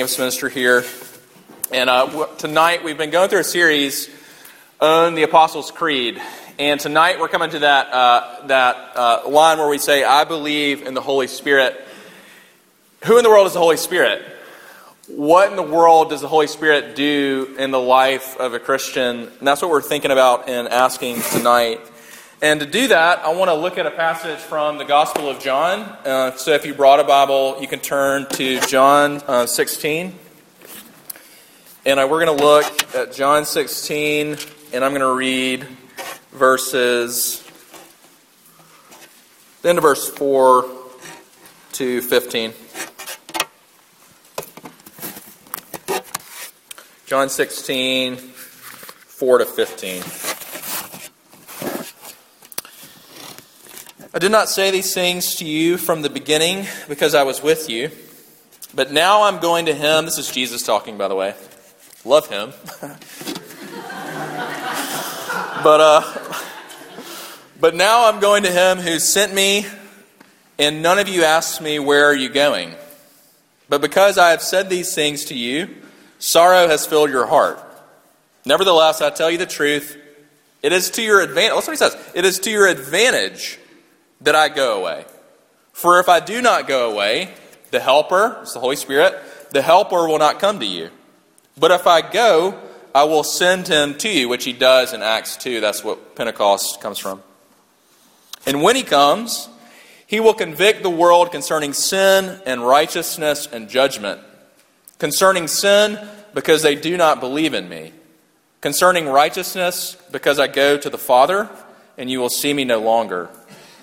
campus minister here. And uh, tonight we've been going through a series on the Apostles' Creed. And tonight we're coming to that, uh, that uh, line where we say, I believe in the Holy Spirit. Who in the world is the Holy Spirit? What in the world does the Holy Spirit do in the life of a Christian? And that's what we're thinking about and asking tonight. And to do that, I want to look at a passage from the Gospel of John. Uh, so if you brought a Bible, you can turn to John uh, 16. And uh, we're going to look at John 16, and I'm going to read verses, then to verse 4 to 15. John 16, 4 to 15. I did not say these things to you from the beginning because I was with you. But now I'm going to him. This is Jesus talking, by the way. Love him. but, uh, but now I'm going to him who sent me, and none of you asked me, Where are you going? But because I have said these things to you, sorrow has filled your heart. Nevertheless, I tell you the truth. It is to your advantage. Listen what he says. It is to your advantage that I go away. For if I do not go away, the Helper, it's the Holy Spirit, the Helper will not come to you. But if I go, I will send him to you, which he does in Acts 2. That's what Pentecost comes from. And when he comes, he will convict the world concerning sin and righteousness and judgment. Concerning sin, because they do not believe in me. Concerning righteousness, because I go to the Father, and you will see me no longer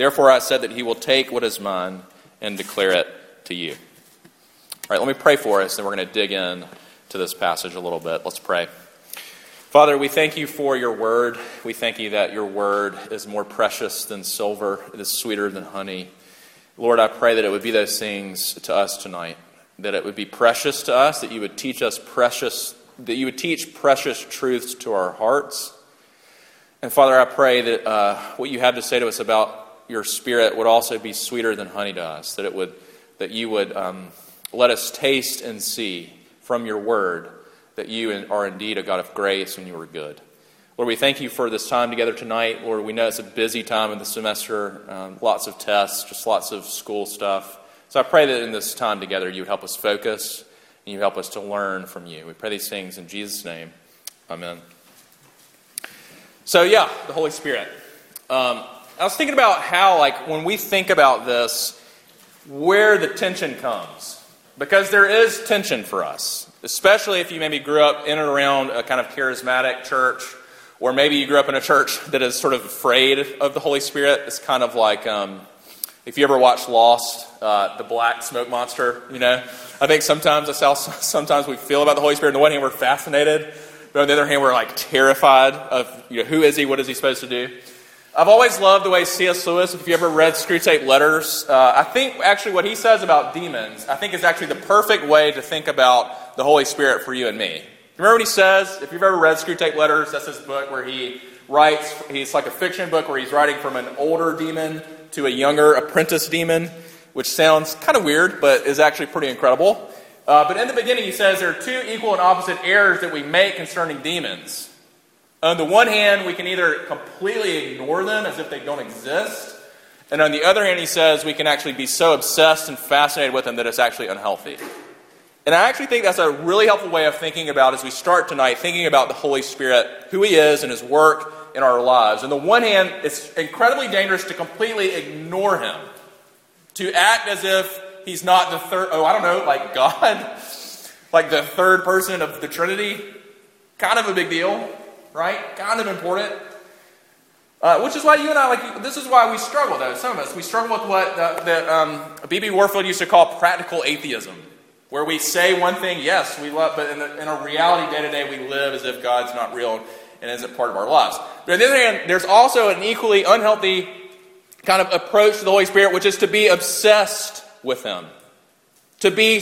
Therefore, I said that he will take what is mine and declare it to you. All right, let me pray for us, and we're going to dig in to this passage a little bit. Let's pray. Father, we thank you for your word. We thank you that your word is more precious than silver, it is sweeter than honey. Lord, I pray that it would be those things to us tonight, that it would be precious to us, that you would teach us precious, that you would teach precious truths to our hearts. And Father, I pray that uh, what you have to say to us about your spirit would also be sweeter than honey to us, that, it would, that you would um, let us taste and see from your word that you are indeed a God of grace and you are good. Lord, we thank you for this time together tonight. Lord, we know it's a busy time of the semester, um, lots of tests, just lots of school stuff. So I pray that in this time together you would help us focus and you help us to learn from you. We pray these things in Jesus' name. Amen. So, yeah, the Holy Spirit. Um, I was thinking about how, like, when we think about this, where the tension comes. Because there is tension for us, especially if you maybe grew up in and around a kind of charismatic church, or maybe you grew up in a church that is sort of afraid of the Holy Spirit. It's kind of like um, if you ever watched Lost, uh, the black smoke monster, you know. I think sometimes that's how sometimes we feel about the Holy Spirit. On the one hand, we're fascinated, but on the other hand, we're like terrified of you know, who is he, what is he supposed to do. I've always loved the way C.S. Lewis, if you ever read Screwtape Letters, uh, I think actually what he says about demons, I think is actually the perfect way to think about the Holy Spirit for you and me. Remember what he says? If you've ever read Screwtape Letters, that's his book where he writes, he's like a fiction book where he's writing from an older demon to a younger apprentice demon, which sounds kind of weird, but is actually pretty incredible. Uh, but in the beginning, he says there are two equal and opposite errors that we make concerning demons. On the one hand, we can either completely ignore them as if they don't exist. And on the other hand, he says we can actually be so obsessed and fascinated with them that it's actually unhealthy. And I actually think that's a really helpful way of thinking about as we start tonight, thinking about the Holy Spirit, who he is, and his work in our lives. On the one hand, it's incredibly dangerous to completely ignore him, to act as if he's not the third, oh, I don't know, like God, like the third person of the Trinity. Kind of a big deal right? Kind of important. Uh, which is why you and I, like, this is why we struggle, though, some of us. We struggle with what that um, B.B. Warfield used to call practical atheism. Where we say one thing, yes, we love, but in, the, in a reality day to day, we live as if God's not real and isn't part of our lives. But on the other hand, there's also an equally unhealthy kind of approach to the Holy Spirit, which is to be obsessed with Him, to be,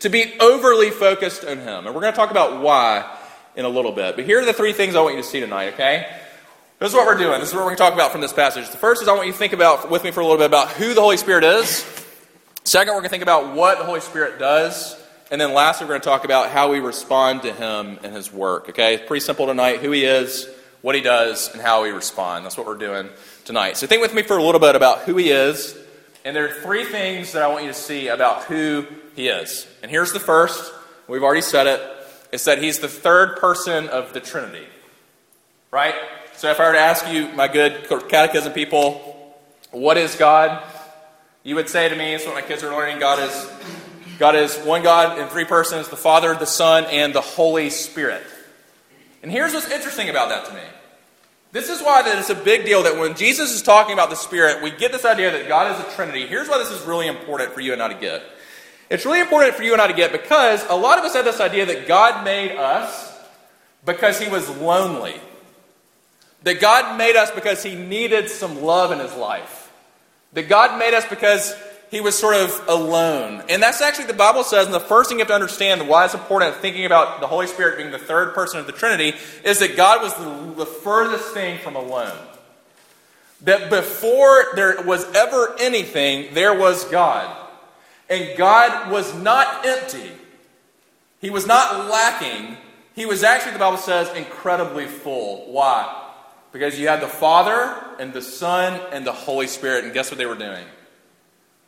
to be overly focused on Him. And we're going to talk about why in a little bit. But here are the three things I want you to see tonight, okay? This is what we're doing. This is what we're going to talk about from this passage. The first is I want you to think about with me for a little bit about who the Holy Spirit is. Second, we're going to think about what the Holy Spirit does. And then lastly, we're going to talk about how we respond to Him and His work. Okay? It's pretty simple tonight who He is, what He does, and how we respond. That's what we're doing tonight. So think with me for a little bit about who He is. And there are three things that I want you to see about who He is. And here's the first. We've already said it. It's that He's the third person of the Trinity. Right? So if I were to ask you, my good catechism people, what is God? You would say to me, that's what my kids are learning, God is God is one God in three persons, the Father, the Son, and the Holy Spirit. And here's what's interesting about that to me. This is why that it's a big deal that when Jesus is talking about the Spirit, we get this idea that God is a Trinity. Here's why this is really important for you and I to get. It's really important for you and I to get because a lot of us have this idea that God made us because he was lonely. That God made us because he needed some love in his life. That God made us because he was sort of alone. And that's actually the Bible says, and the first thing you have to understand why it's important thinking about the Holy Spirit being the third person of the Trinity is that God was the, the furthest thing from alone. That before there was ever anything, there was God. And God was not empty. He was not lacking. He was actually, the Bible says, incredibly full. Why? Because you had the Father and the Son and the Holy Spirit, and guess what they were doing?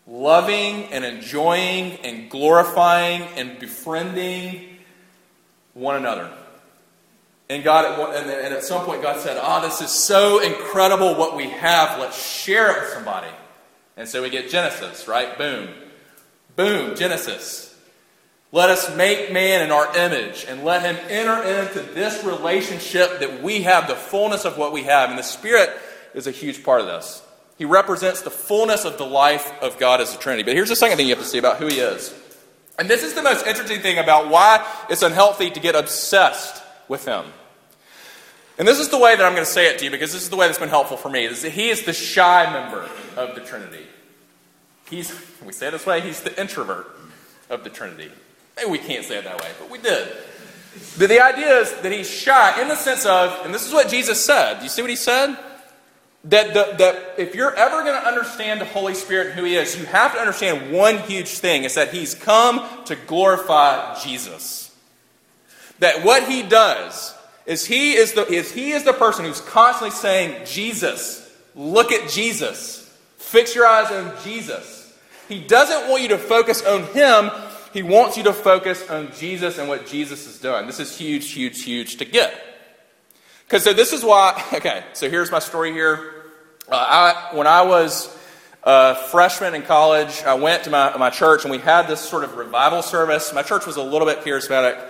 Loving and enjoying and glorifying and befriending one another. And God, and at some point, God said, "Ah, oh, this is so incredible what we have. Let's share it with somebody." And so we get Genesis, right? Boom, boom, Genesis. Let us make man in our image and let him enter into this relationship that we have the fullness of what we have. And the Spirit is a huge part of this. He represents the fullness of the life of God as a Trinity. But here's the second thing you have to see about who he is. And this is the most interesting thing about why it's unhealthy to get obsessed with him. And this is the way that I'm going to say it to you because this is the way that's been helpful for me. Is that he is the shy member of the Trinity. He's, we say it this way, he's the introvert of the Trinity. Maybe we can't say it that way, but we did. But the idea is that he's shy in the sense of, and this is what Jesus said. Do you see what he said? That, the, that if you're ever going to understand the Holy Spirit and who he is, you have to understand one huge thing is that he's come to glorify Jesus. That what he does is he is the, is he is the person who's constantly saying, Jesus, look at Jesus, fix your eyes on Jesus. He doesn't want you to focus on him, he wants you to focus on Jesus and what Jesus has done. This is huge, huge, huge to get. Because so this is why, okay, so here's my story here. Uh, I, when I was a freshman in college, I went to my, my church and we had this sort of revival service. My church was a little bit charismatic.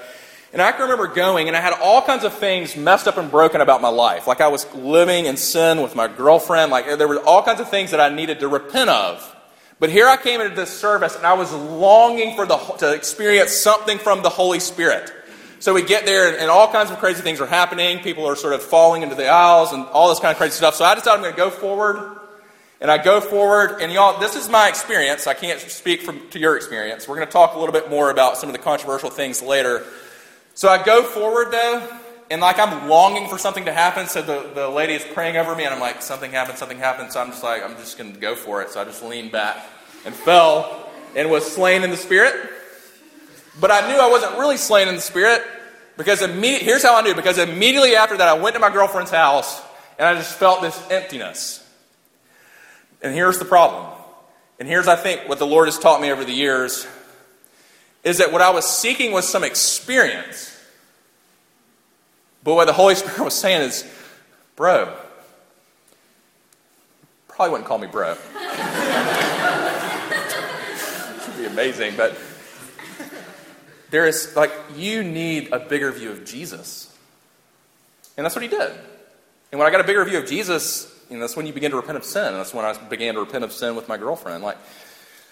And I can remember going, and I had all kinds of things messed up and broken about my life. Like I was living in sin with my girlfriend. Like there were all kinds of things that I needed to repent of. But here I came into this service and I was longing for the, to experience something from the Holy Spirit. So we get there and, all kinds of crazy things are happening. People are sort of falling into the aisles and all this kind of crazy stuff. So I decided I'm going to go forward. And I go forward, and y'all, this is my experience. I can't speak from, to your experience. We're going to talk a little bit more about some of the controversial things later. So I go forward, though, and like I'm longing for something to happen. So the, the lady is praying over me, and I'm like, something happened, something happened. So I'm just like, I'm just going to go for it. So I just leaned back and fell and was slain in the spirit. But I knew I wasn't really slain in the spirit because immediately, here's how I knew because immediately after that, I went to my girlfriend's house and I just felt this emptiness. And here's the problem. And here's, I think, what the Lord has taught me over the years is that what I was seeking was some experience. But what the Holy Spirit was saying is, bro, probably wouldn't call me bro. It would be amazing. But there is, like, you need a bigger view of Jesus. And that's what he did. And when I got a bigger view of Jesus, that's when you begin to repent of sin. And that's when I began to repent of sin with my girlfriend. Like,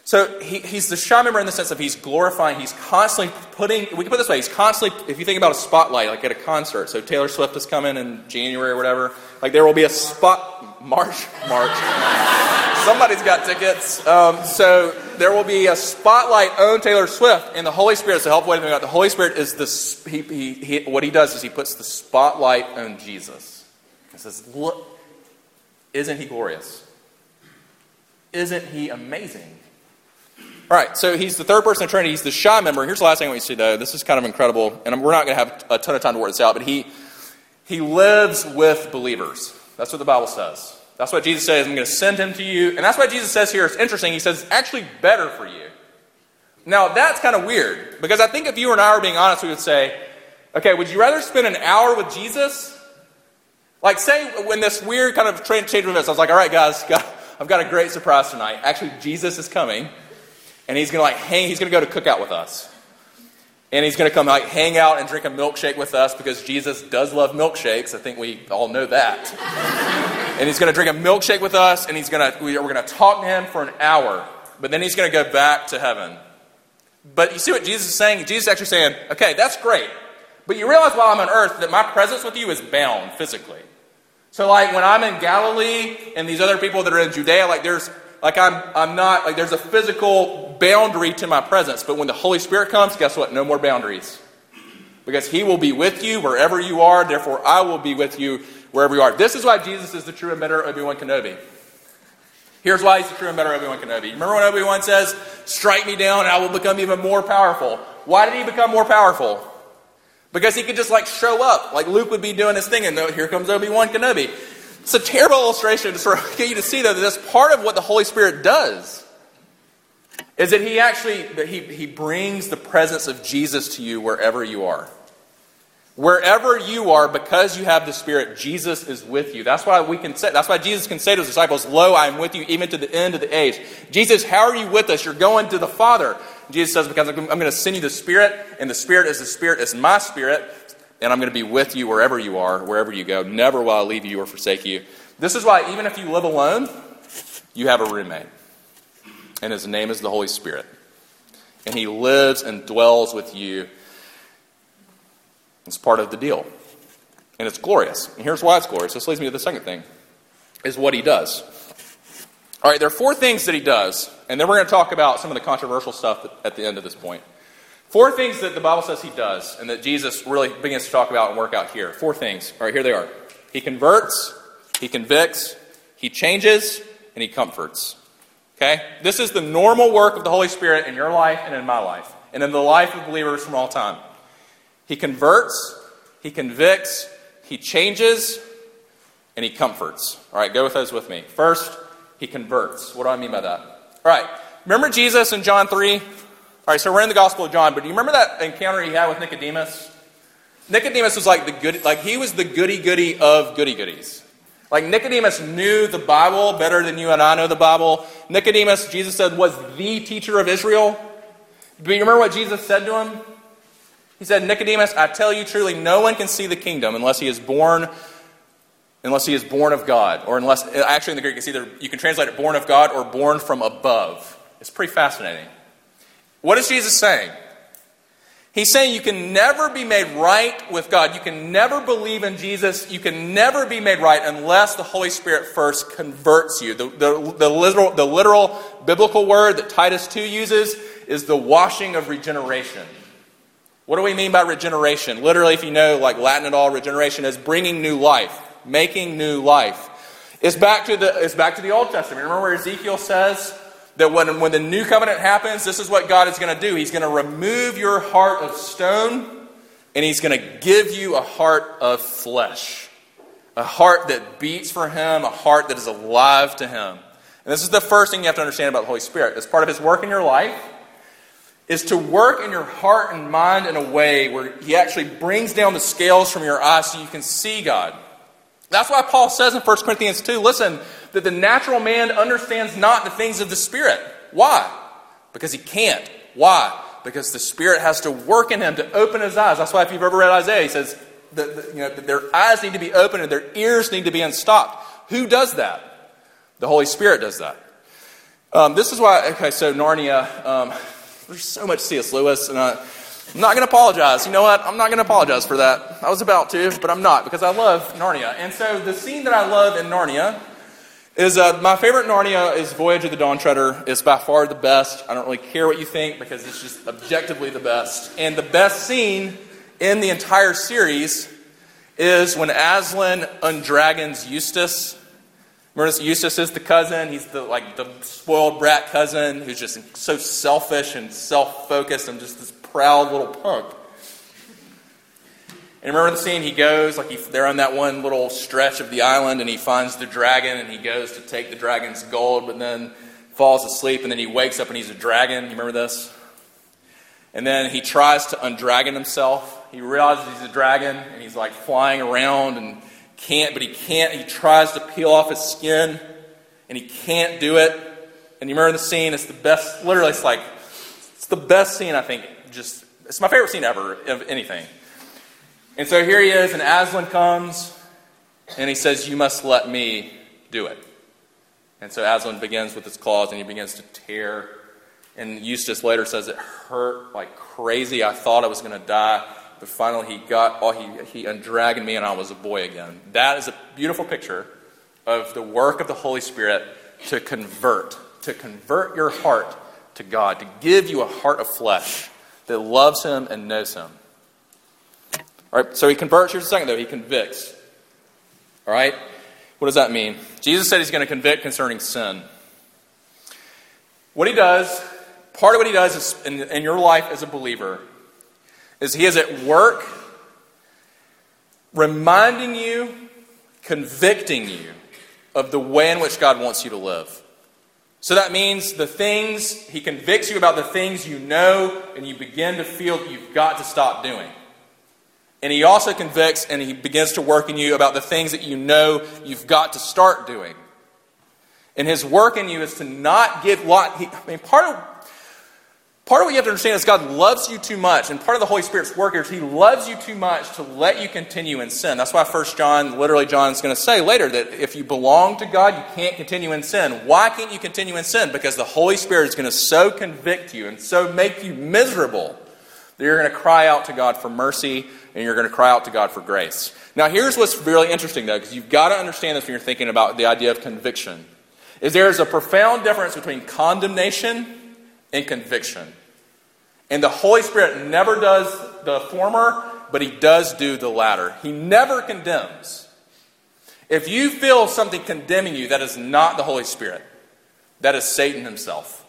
So he, he's the Shah member in the sense of he's glorifying, he's constantly putting, we can put it this way, he's constantly, if you think about a spotlight, like at a concert, so Taylor Swift is coming in January or whatever, like there will be a spot, March, March. Somebody's got tickets. Um, so there will be a spotlight on Taylor Swift, and the Holy Spirit is the helpful way to think about. The Holy Spirit is the, he, he, he, what he does is he puts the spotlight on Jesus. He says, look, isn't he glorious? Isn't he amazing? All right, so he's the third person of Trinity. He's the Shah member. Here's the last thing we see, though. This is kind of incredible, and we're not going to have a ton of time to work this out, but he, he lives with believers. That's what the Bible says. That's what Jesus says. I'm going to send him to you. And that's why Jesus says here, it's interesting. He says, it's actually better for you. Now, that's kind of weird, because I think if you and I were being honest, we would say, okay, would you rather spend an hour with Jesus? Like, say, when this weird kind of change of events, I was like, all right, guys, I've got a great surprise tonight. Actually, Jesus is coming and he's gonna like hang. He's gonna go to cookout with us, and he's gonna come like hang out and drink a milkshake with us because Jesus does love milkshakes. I think we all know that. and he's gonna drink a milkshake with us, and he's gonna we, we're gonna talk to him for an hour, but then he's gonna go back to heaven. But you see what Jesus is saying? Jesus is actually saying, okay, that's great. But you realize while I'm on earth that my presence with you is bound physically. So, like when I'm in Galilee and these other people that are in Judea, like there's like I'm, I'm not, like there's a physical boundary to my presence. But when the Holy Spirit comes, guess what? No more boundaries. Because He will be with you wherever you are, therefore I will be with you wherever you are. This is why Jesus is the true and better Obi Wan Kenobi. Here's why he's the true and better Obi Wan Kenobi. Remember when Obi Wan says, Strike me down and I will become even more powerful? Why did he become more powerful? Because he could just like show up, like Luke would be doing his thing, and here comes Obi Wan Kenobi. It's a terrible illustration to sort of get you to see, though, that that's part of what the Holy Spirit does. Is that he actually that he, he brings the presence of Jesus to you wherever you are. Wherever you are, because you have the Spirit, Jesus is with you. That's why we can say, that's why Jesus can say to his disciples, Lo, I am with you even to the end of the age. Jesus, how are you with us? You're going to the Father. Jesus says, Because I'm going to send you the Spirit, and the Spirit is the Spirit, is my Spirit and I'm going to be with you wherever you are, wherever you go. Never will I leave you or forsake you. This is why, even if you live alone, you have a roommate. And his name is the Holy Spirit. And he lives and dwells with you. It's part of the deal. And it's glorious. And here's why it's glorious. This leads me to the second thing is what he does. All right, there are four things that he does, and then we're going to talk about some of the controversial stuff at the end of this point. Four things that the Bible says he does, and that Jesus really begins to talk about and work out here. Four things. All right, here they are. He converts, he convicts, he changes, and he comforts. Okay? This is the normal work of the Holy Spirit in your life and in my life, and in the life of believers from all time. He converts, he convicts, he changes, and he comforts. All right, go with those with me. First, he converts. What do I mean by that? All right, remember Jesus in John 3? All right, so we're in the Gospel of John, but do you remember that encounter he had with Nicodemus? Nicodemus was like the good, like he was the goody goody of goody goodies. Like Nicodemus knew the Bible better than you and I know the Bible. Nicodemus, Jesus said, was the teacher of Israel. Do you remember what Jesus said to him? He said, Nicodemus, I tell you truly, no one can see the kingdom unless he is born, unless he is born of God, or unless actually in the Greek it's either you can translate it born of God or born from above. It's pretty fascinating. What is Jesus saying? He's saying you can never be made right with God. You can never believe in Jesus. You can never be made right unless the Holy Spirit first converts you. The, the, the, literal, the literal biblical word that Titus 2 uses is the washing of regeneration. What do we mean by regeneration? Literally, if you know like Latin at all, regeneration is bringing new life, making new life. It's back to the, it's back to the Old Testament. Remember where Ezekiel says, that when, when the new covenant happens, this is what God is going to do. He's going to remove your heart of stone and He's going to give you a heart of flesh. A heart that beats for Him, a heart that is alive to Him. And this is the first thing you have to understand about the Holy Spirit. As part of His work in your life, is to work in your heart and mind in a way where He actually brings down the scales from your eyes so you can see God. That's why Paul says in 1 Corinthians 2 listen, that the natural man understands not the things of the Spirit. Why? Because he can't. Why? Because the Spirit has to work in him to open his eyes. That's why if you've ever read Isaiah, he says that, you know, their eyes need to be opened and their ears need to be unstopped. Who does that? The Holy Spirit does that. Um, this is why, okay, so Narnia, um, there's so much C.S. Lewis, and I, I'm not going to apologize. You know what? I'm not going to apologize for that. I was about to, but I'm not because I love Narnia. And so the scene that I love in Narnia is uh, my favorite Narnia is Voyage of the Dawn Treader. It's by far the best. I don't really care what you think because it's just objectively the best. And the best scene in the entire series is when Aslan undragons Eustace. Remember, Eustace is the cousin. He's the like the spoiled brat cousin who's just so selfish and self-focused and just this proud little punk. And remember the scene? He goes, like he, they're on that one little stretch of the island, and he finds the dragon, and he goes to take the dragon's gold, but then falls asleep, and then he wakes up and he's a dragon. You remember this? And then he tries to undragon himself. He realizes he's a dragon, and he's like flying around and can't, but he can't. He tries to peel off his skin, and he can't do it. And you remember the scene? It's the best, literally, it's like, it's the best scene, I think, just, it's my favorite scene ever of anything. And so here he is, and Aslan comes, and he says, You must let me do it. And so Aslan begins with his claws, and he begins to tear. And Eustace later says, It hurt like crazy. I thought I was going to die. But finally, he got, oh, he, he undragoned me, and I was a boy again. That is a beautiful picture of the work of the Holy Spirit to convert, to convert your heart to God, to give you a heart of flesh that loves Him and knows Him. All right, so he converts. Here's the second, though. He convicts. All right? What does that mean? Jesus said he's going to convict concerning sin. What he does, part of what he does is in, in your life as a believer, is he is at work reminding you, convicting you of the way in which God wants you to live. So that means the things, he convicts you about the things you know and you begin to feel that you've got to stop doing. And he also convicts and he begins to work in you about the things that you know you've got to start doing. And his work in you is to not give lot. He, I mean, part of part of what you have to understand is God loves you too much, and part of the Holy Spirit's work is He loves you too much to let you continue in sin. That's why First John, literally, John is going to say later that if you belong to God, you can't continue in sin. Why can't you continue in sin? Because the Holy Spirit is going to so convict you and so make you miserable that you're going to cry out to God for mercy and you're going to cry out to God for grace. Now, here's what's really interesting, though, because you've got to understand this when you're thinking about the idea of conviction. Is there is a profound difference between condemnation and conviction. And the Holy Spirit never does the former, but He does do the latter. He never condemns. If you feel something condemning you, that is not the Holy Spirit. That is Satan himself.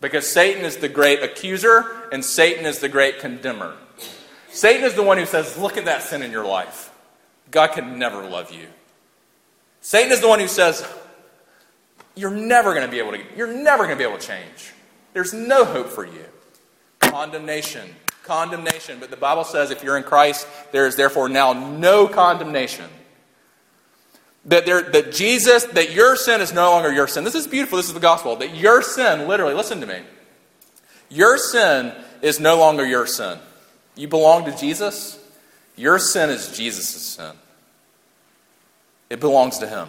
Because Satan is the great accuser and Satan is the great condemner. Satan is the one who says, Look at that sin in your life. God can never love you. Satan is the one who says, You're never going to be able to, you're never going to be able to change. There's no hope for you. Condemnation. Condemnation. But the Bible says if you're in Christ, there is therefore now no condemnation. That, there, that Jesus, that your sin is no longer your sin. This is beautiful. This is the gospel. That your sin, literally, listen to me. Your sin is no longer your sin. You belong to Jesus, your sin is Jesus' sin. It belongs to Him.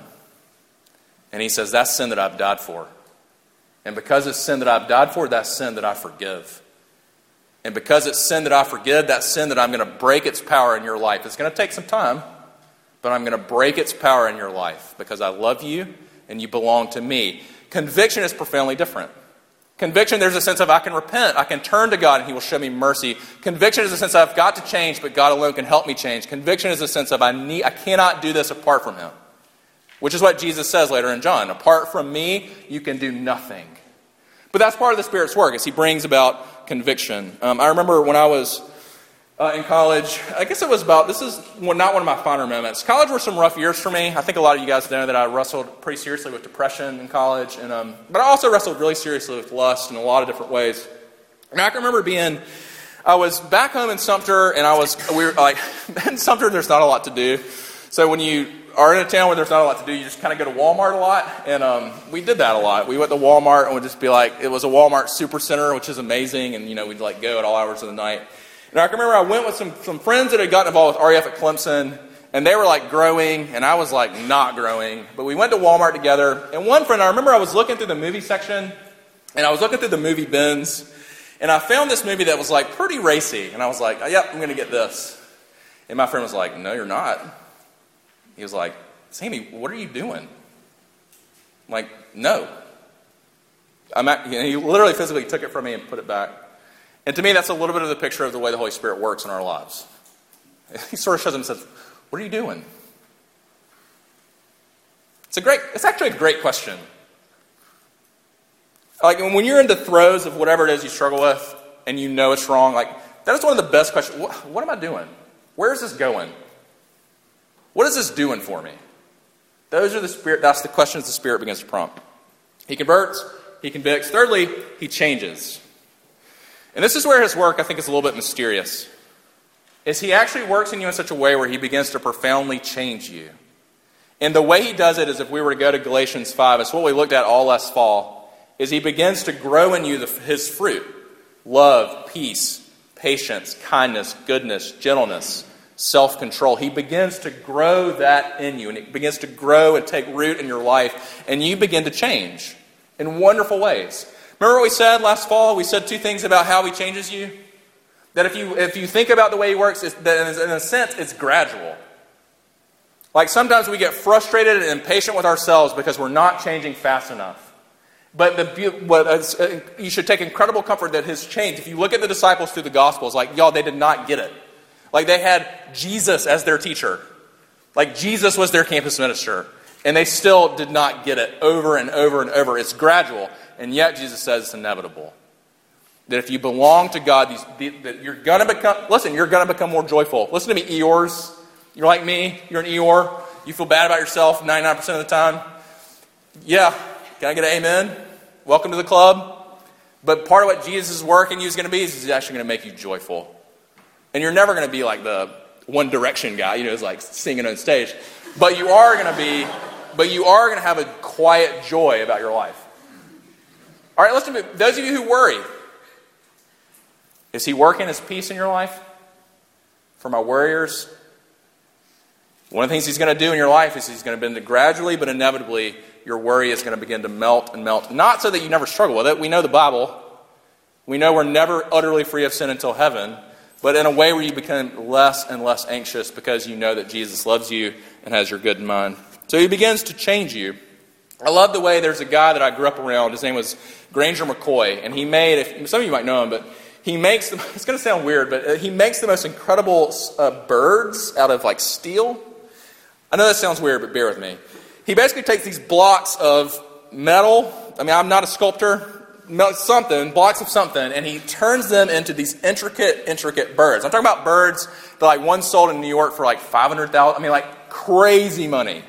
And He says, That's sin that I've died for. And because it's sin that I've died for, that's sin that I forgive. And because it's sin that I forgive, that's sin that I'm going to break its power in your life. It's going to take some time, but I'm going to break its power in your life because I love you and you belong to me. Conviction is profoundly different. Conviction, there's a sense of I can repent, I can turn to God, and He will show me mercy. Conviction is a sense of I've got to change, but God alone can help me change. Conviction is a sense of I need, I cannot do this apart from Him, which is what Jesus says later in John. Apart from me, you can do nothing. But that's part of the Spirit's work, as He brings about conviction. Um, I remember when I was uh, in college. I guess it was about, this is not one of my finer moments. College were some rough years for me. I think a lot of you guys know that I wrestled pretty seriously with depression in college. And, um, but I also wrestled really seriously with lust in a lot of different ways. And I can remember being, I was back home in Sumter, and I was, we were like, in Sumter, there's not a lot to do. So when you are in a town where there's not a lot to do, you just kind of go to Walmart a lot. And um, we did that a lot. We went to Walmart and would just be like, it was a Walmart super center, which is amazing. And, you know, we'd like go at all hours of the night. And I can remember I went with some, some friends that had gotten involved with RUF at Clemson, and they were like growing, and I was like not growing. But we went to Walmart together, and one friend, I remember I was looking through the movie section And I was looking through the movie bins, and I found this movie that was like pretty racy. And I was like, yep, I'm going to get this. And my friend was like, no, you're not. He was like, Sammy, what are you doing? I'm like, no. I'm at, he literally physically took it from me and put it back. And to me, that's a little bit of the picture of the way the Holy Spirit works in our lives. He sort of shows him and says, What are you doing? It's a great, it's actually a great question. Like when you're in the throes of whatever it is you struggle with and you know it's wrong, like that is one of the best questions. What, what am I doing? Where is this going? What is this doing for me? Those are the spirit, that's the questions the Spirit begins to prompt. He converts, he convicts. Thirdly, he changes. And this is where his work, I think, is a little bit mysterious. Is he actually works in you in such a way where he begins to profoundly change you. And the way he does it is if we were to go to Galatians 5, it's what we looked at all last fall, is he begins to grow in you the, his fruit. Love, peace, patience, kindness, goodness, gentleness, self control. He begins to grow that in you, and it begins to grow and take root in your life, and you begin to change in wonderful ways. Remember what we said last fall? We said two things about how he changes you. That if you, if you think about the way he works, that in a sense, it's gradual. Like sometimes we get frustrated and impatient with ourselves because we're not changing fast enough. But the, what, uh, you should take incredible comfort that his change. If you look at the disciples through the Gospels, like, y'all, they did not get it. Like, they had Jesus as their teacher. Like, Jesus was their campus minister. And they still did not get it over and over and over. It's gradual. And yet, Jesus says it's inevitable. That if you belong to God, these, that you're going to become, listen, you're going to become more joyful. Listen to me, Eeyores. You're like me. You're an Eeyore. You feel bad about yourself 99% of the time. Yeah. Can I get an amen? Welcome to the club. But part of what Jesus' work in you is going to be is he's actually going to make you joyful. And you're never going to be like the One Direction guy, you know, who's like singing on stage. But you are going to be, but you are going to have a quiet joy about your life. All right, listen to me. Those of you who worry, is he working his peace in your life? For my warriors, one of the things he's going to do in your life is he's going to begin to gradually but inevitably, your worry is going to begin to melt and melt. Not so that you never struggle with it. We know the Bible. We know we're never utterly free of sin until heaven, but in a way where you become less and less anxious because you know that Jesus loves you and has your good in mind. So he begins to change you. I love the way there's a guy that I grew up around. His name was Grainger McKoy, and he made, if, some of you might know him, but he makes, it's going to sound weird, but uh, he makes the most incredible uh, birds out of like steel. I know that sounds weird, but bear with me. He basically takes these blocks of metal. I mean, I'm not a sculptor, something, blocks of something, and he turns them into these intricate, intricate birds. I'm talking about birds that like one sold in New York for like 500,000. I mean, like crazy money.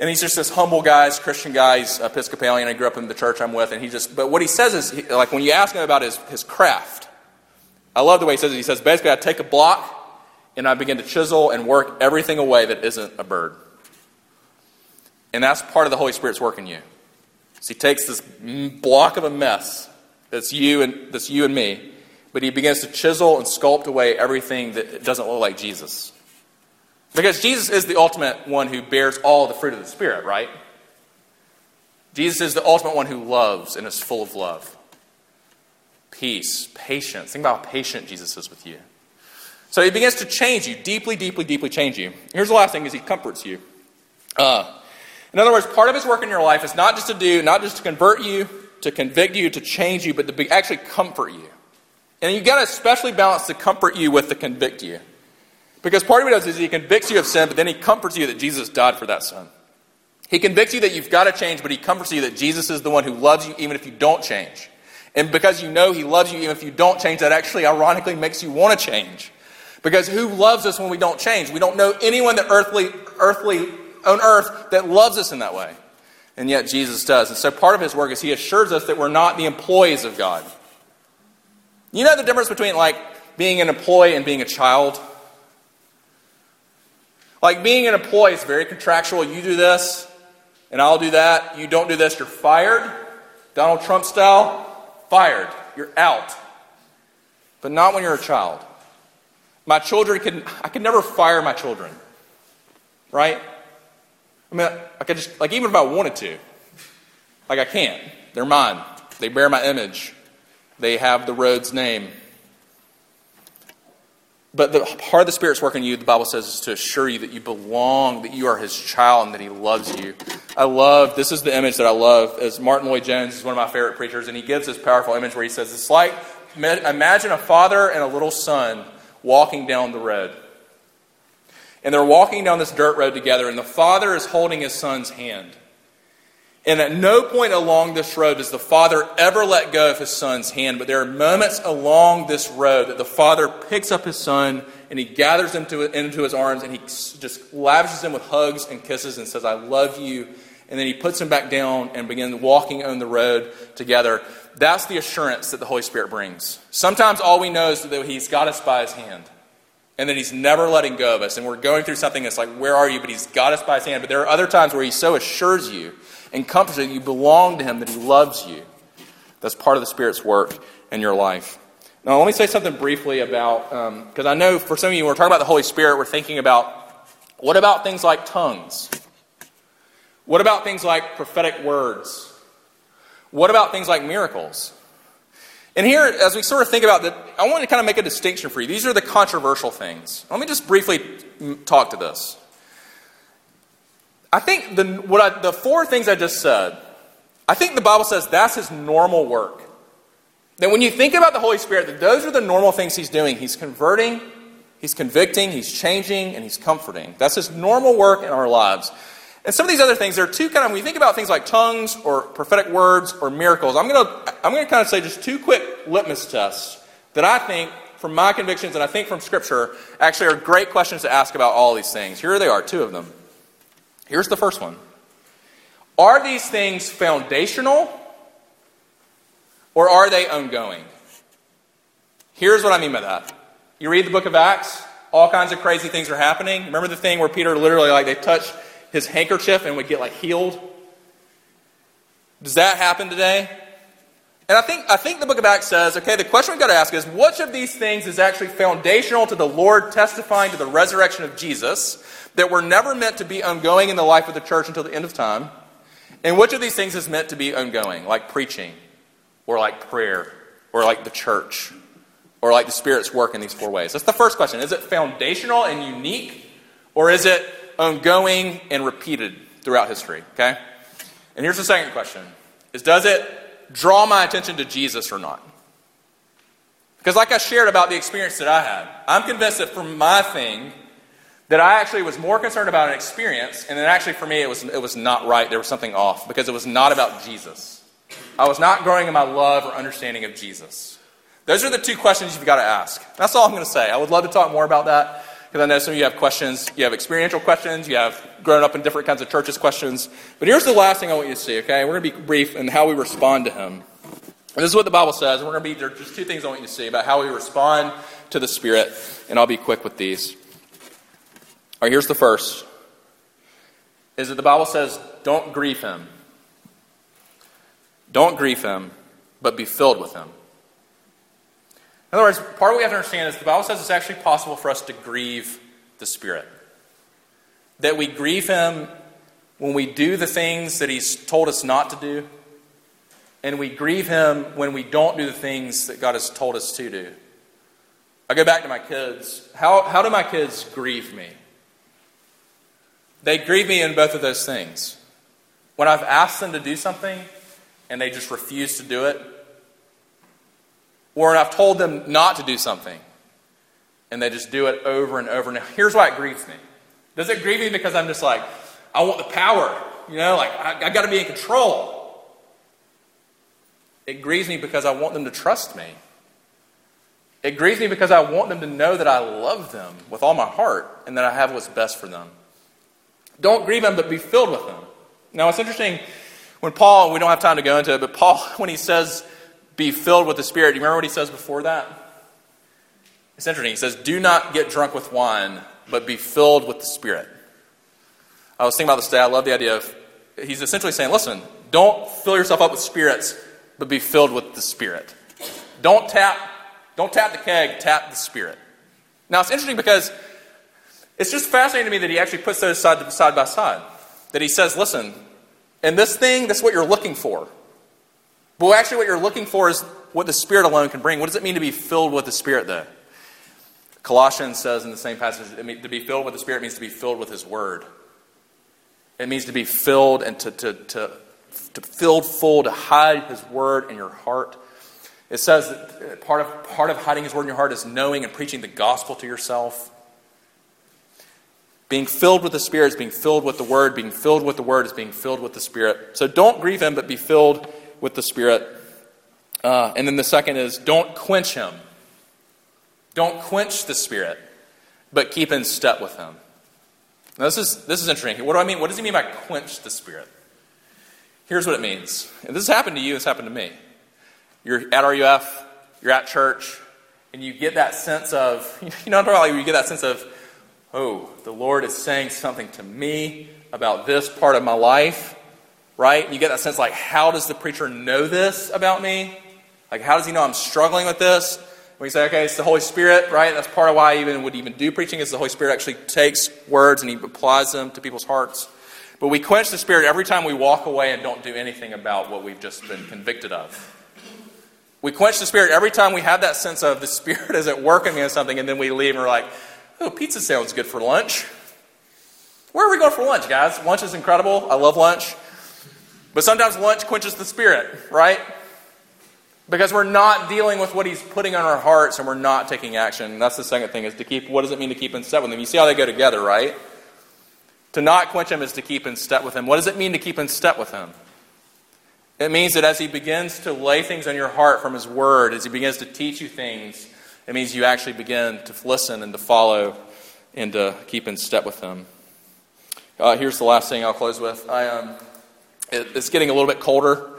And he's just this humble guy, this Christian guy. He's Episcopalian. I grew up in the church I'm with. And he just, but what he says is, he, like when you ask him about his, his craft, I love the way he says it. He says, basically, I take a block and I begin to chisel and work everything away that isn't a bird. And that's part of the Holy Spirit's work in you. So he takes this block of a mess that's you and that's you and me, but he begins to chisel and sculpt away everything that doesn't look like Jesus. Because Jesus is the ultimate one who bears all the fruit of the Spirit, right? Jesus is the ultimate one who loves and is full of love. Peace, patience. Think about how patient Jesus is with you. So he begins to change you, deeply, deeply, deeply change you. Here's the last thing is he comforts you. Uh, in other words, part of his work in your life is not just to do, not just to convert you, to convict you, to change you, but to be, actually comfort you. And you've got to especially balance the comfort you with the convict you. Because part of what he does is he convicts you of sin, but then he comforts you that Jesus died for that sin. He convicts you that you've got to change, but he comforts you that Jesus is the one who loves you even if you don't change. And because you know he loves you even if you don't change, that actually ironically makes you want to change. Because who loves us when we don't change? We don't know anyone that earthly, earthly on earth that loves us in that way. And yet Jesus does. And so part of his work is he assures us that we're not the employees of God. You know the difference between like being an employee and being a child? Like being an employee is very contractual. You do this, and I'll do that. You don't do this, you're fired. Donald Trump style, fired. You're out. But not when you're a child. My children can, I can never fire my children. Right? I mean, I could just, like, even if I wanted to, like, I can't. They're mine. They bear my image. They have the Rhodes name. But the part of the Spirit's work in you, the Bible says, is to assure you that you belong, that you are His child, and that He loves you. I love, this is the image that I love, as Martyn Lloyd-Jones is one of my favorite preachers, and he gives this powerful image where he says, it's like, imagine a father and a little son walking down the road. And they're walking down this dirt road together, and the father is holding his son's hand. And at no point along this road does the father ever let go of his son's hand, but there are moments along this road that the father picks up his son and he gathers him to, into his arms and he just lavishes him with hugs and kisses and says, I love you. And then he puts him back down and begins walking on the road together. That's the assurance that the Holy Spirit brings. Sometimes all we know is that he's got us by his hand and that he's never letting go of us. And we're going through something that's like, Where are you? But he's got us by his hand. But there are other times where he so assures you and comforts that you belong to Him, that He loves you. That's part of the Spirit's work in your life. Now, let me say something briefly about, because um, I know for some of you, when we're talking about the Holy Spirit, we're thinking about what about things like tongues? What about things like prophetic words? What about things like miracles? And here, as we sort of think about that, I want to kind of make a distinction for you. These are the controversial things. Let me just briefly talk to this. I think the, what I, the four things I just said, I think the Bible says that's his normal work. That when you think about the Holy Spirit, that those are the normal things he's doing. He's converting, he's convicting, he's changing, and he's comforting. That's his normal work in our lives. And some of these other things, there are two kind of, when you think about things like tongues or prophetic words or miracles, I'm going to, I'm going to kind of say just two quick litmus tests that I think, from my convictions and I think from Scripture, actually are great questions to ask about all these things. Here they are, two of them. Here's the first one Are these things foundational or are they ongoing? Here's what I mean by that. You read the book of Acts, all kinds of crazy things are happening. Remember the thing where Peter literally, like, they touch his handkerchief and would get, like, healed? Does that happen today? And I think, I think the book of Acts says, okay, the question we've got to ask is which of these things is actually foundational to the Lord testifying to the resurrection of Jesus? that were never meant to be ongoing in the life of the church until the end of time? And which of these things is meant to be ongoing, like preaching, or like prayer, or like the church, or like the Spirit's work in these four ways? That's the first question. Is it foundational and unique, or is it ongoing and repeated throughout history? Okay? And here's the second question is does it draw my attention to Jesus or not? Because, like I shared about the experience that I had, I'm convinced that for my thing, that I actually was more concerned about an experience, and then actually for me it was, it was not right. There was something off because it was not about Jesus. I was not growing in my love or understanding of Jesus. Those are the two questions you've got to ask. That's all I'm going to say. I would love to talk more about that because I know some of you have questions. You have experiential questions. You have grown up in different kinds of churches questions. But here's the last thing I want you to see, okay? We're going to be brief in how we respond to Him. And this is what the Bible says. And we're going to be, there just two things I want you to see about how we respond to the Spirit. And I'll be quick with these. All right, here's the first is that the Bible says, don't grieve him. Don't grieve him, but be filled with him. In other words, part of what we have to understand is the Bible says it's actually possible for us to grieve the Spirit. That we grieve him when we do the things that he's told us not to do, and we grieve him when we don't do the things that God has told us to do. I go back to my kids. How, how do my kids grieve me? They grieve me in both of those things. When I've asked them to do something and they just refuse to do it, or I've told them not to do something and they just do it over and over. Now, here's why it grieves me. Does it grieve me because I'm just like, I want the power, you know, like I, I got to be in control? It grieves me because I want them to trust me. It grieves me because I want them to know that I love them with all my heart and that I have what's best for them. Don't grieve them, but be filled with them. Now, it's interesting when Paul, we don't have time to go into it, but Paul, when he says be filled with the Spirit, do you remember what he says before that? It's interesting. He says, Do not get drunk with wine, but be filled with the Spirit. I was thinking about this today. I love the idea of, he's essentially saying, Listen, don't fill yourself up with spirits, but be filled with the Spirit. Don't tap, don't tap the keg, tap the Spirit. Now, it's interesting because it's just fascinating to me that he actually puts those side, side by side. That he says, listen, in this thing, that's what you're looking for. But actually, what you're looking for is what the Spirit alone can bring. What does it mean to be filled with the Spirit, though? Colossians says in the same passage, to be filled with the Spirit means to be filled with His Word. It means to be filled and to, to, to, to filled full, to hide His Word in your heart. It says that uh, part of, part of hiding His Word in your heart is knowing and preaching the gospel to yourself. Being filled with the Spirit is being filled with the Word. Being filled with the Word is being filled with the Spirit. So don't grieve Him, but be filled with the Spirit. Uh, and then the second is don't quench Him. Don't quench the Spirit, but keep in step with Him. Now, this is, this is interesting. What do I mean? What does he mean by quench the Spirit? Here's what it means. And this has happened to you, it's happened to me. You're at RUF, you're at church, and you get that sense of, you know, you get that sense of, oh, the Lord is saying something to me about this part of my life, right? And you get that sense like, how does the preacher know this about me? Like, how does he know I'm struggling with this? We say, okay, it's the Holy Spirit, right? That's part of why I even would even do preaching is the Holy Spirit actually takes words and he applies them to people's hearts. But we quench the Spirit every time we walk away and don't do anything about what we've just been convicted of. We quench the Spirit every time we have that sense of the Spirit isn't working me on something, and then we leave and we're like, oh, pizza sounds good for lunch. Where are we going for lunch, guys? Lunch is incredible. I love lunch. But sometimes lunch quenches the Spirit, right? Because we're not dealing with what he's putting on our hearts and we're not taking action. And that's the second thing is to keep what does it mean to keep in step with him? You see how they go together, right? To not quench him is to keep in step with him. What does it mean to keep in step with him? It means that as he begins to lay things on your heart from his word, as he begins to teach you things, it means you actually begin to listen and to follow and to keep in step with him. Uh, here's the last thing I'll close with. I, um, it, it's getting a little bit colder,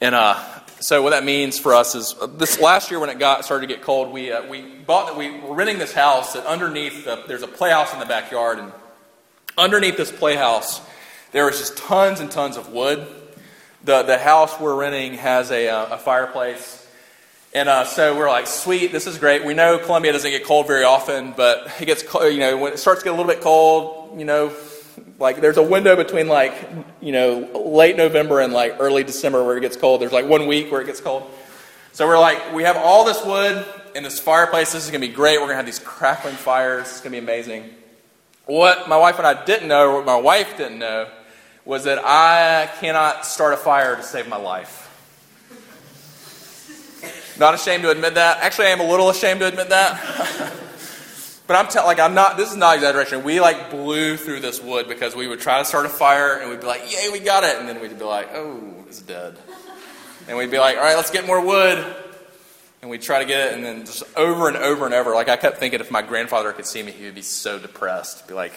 and uh, so what that means for us is uh, this last year when it got started to get cold, we uh, we bought that we were renting this house that underneath the, there's a playhouse in the backyard, and underneath this playhouse there was just tons and tons of wood. The the house we're renting has a, uh, a fireplace, and uh, so we're like, sweet, this is great. We know Columbia doesn't get cold very often, but it gets you know when it starts to get a little bit cold, you know like there's a window between like you know late November and like early December where it gets cold. There's like one week where it gets cold. So we're like, we have all this wood in this fireplace. This is gonna be great. We're gonna have these crackling fires. It's gonna be amazing. What my wife and I didn't know, or what my wife didn't know, was that I cannot start a fire to save my life. Not ashamed to admit that. Actually, I am a little ashamed to admit that. But I'm telling, like, I'm not. This is not exaggeration. We like blew through this wood because we would try to start a fire and we'd be like, "Yay, we got it!" And then we'd be like, "Oh, it's dead." And we'd be like, "All right, let's get more wood." And we'd try to get it, and then just over and over and over. Like I kept thinking, if my grandfather could see me, he would be so depressed. Be like,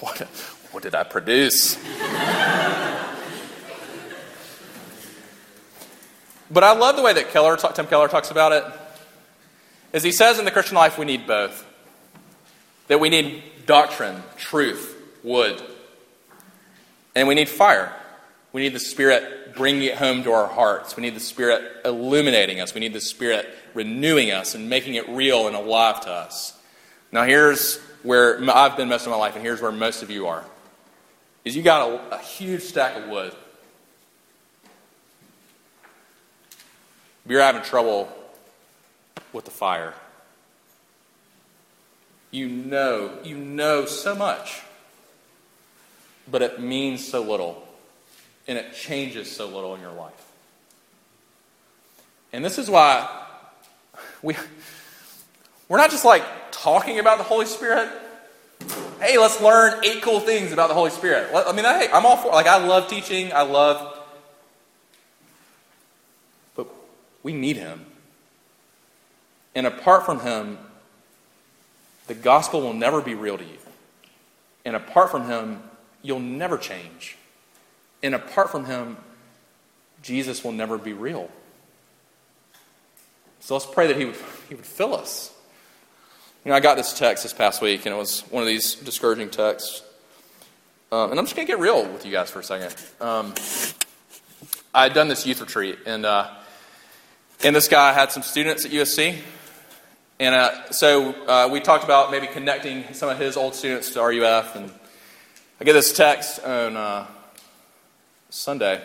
"What? What did I produce?" but I love the way that Keller, Tim Keller talks about it. As he says in the Christian life, we need both. That we need doctrine, truth, wood. And we need fire. We need the Spirit bringing it home to our hearts. We need the Spirit illuminating us. We need the Spirit renewing us and making it real and alive to us. Now, here's where I've been most of my life, and here's where most of you are. Is you got a, a huge stack of wood. You're having trouble with the fire. You know, you know so much, but it means so little, and it changes so little in your life. And this is why we, we're not just like talking about the Holy Spirit. Hey, let's learn eight cool things about the Holy Spirit. I mean, hey, I'm all for like I love teaching. I love, but we need Him. And apart from Him, the gospel will never be real to you. And apart from him, you'll never change. And apart from him, Jesus will never be real. So let's pray that he would, he would fill us. You know, I got this text this past week, and it was one of these discouraging texts. Um, and I'm just going to get real with you guys for a second. Um, I had done this youth retreat, and, uh, and this guy had some students at USC and uh, so uh, we talked about maybe connecting some of his old students to RUF. And I get this text on uh, Sunday.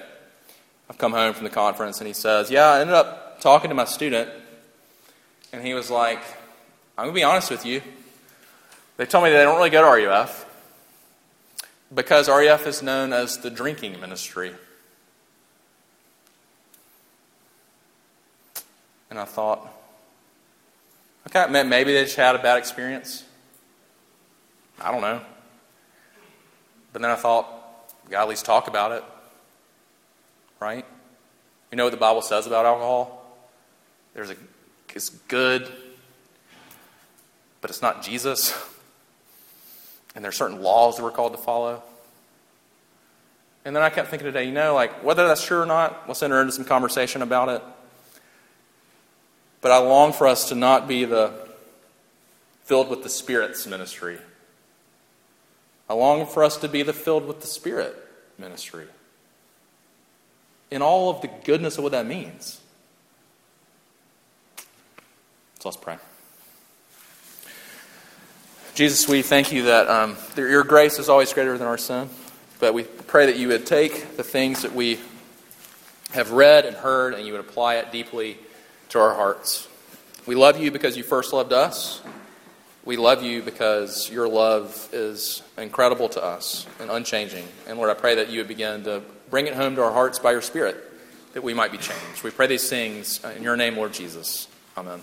I've come home from the conference, and he says, Yeah, I ended up talking to my student, and he was like, I'm going to be honest with you. They told me they don't really go to RUF because RUF is known as the drinking ministry. And I thought, okay, maybe they just had a bad experience. I don't know. But then I thought, got at least talk about it. Right? You know what the Bible says about alcohol? There's a it's good, but it's not Jesus. And there's certain laws that we're called to follow. And then I kept thinking today, you know, like whether that's true or not, let's enter into some conversation about it. But I long for us to not be the filled with the Spirit's ministry. I long for us to be the filled with the Spirit ministry. In all of the goodness of what that means. So let's pray. Jesus, we thank you that um, your grace is always greater than our sin. But we pray that you would take the things that we have read and heard and you would apply it deeply to our hearts. We love you because you first loved us. We love you because your love is incredible to us and unchanging. And Lord, I pray that you would begin to bring it home to our hearts by your Spirit, that we might be changed. We pray these things in your name, Lord Jesus. Amen.